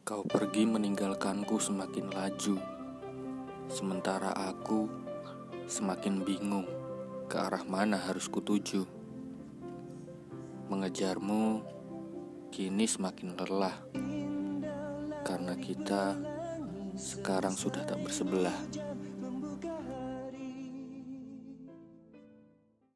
Kau pergi meninggalkanku semakin laju, sementara aku semakin bingung ke arah mana harus kutuju. Mengejarmu kini semakin lelah, karena kita sekarang sudah tak bersebelah.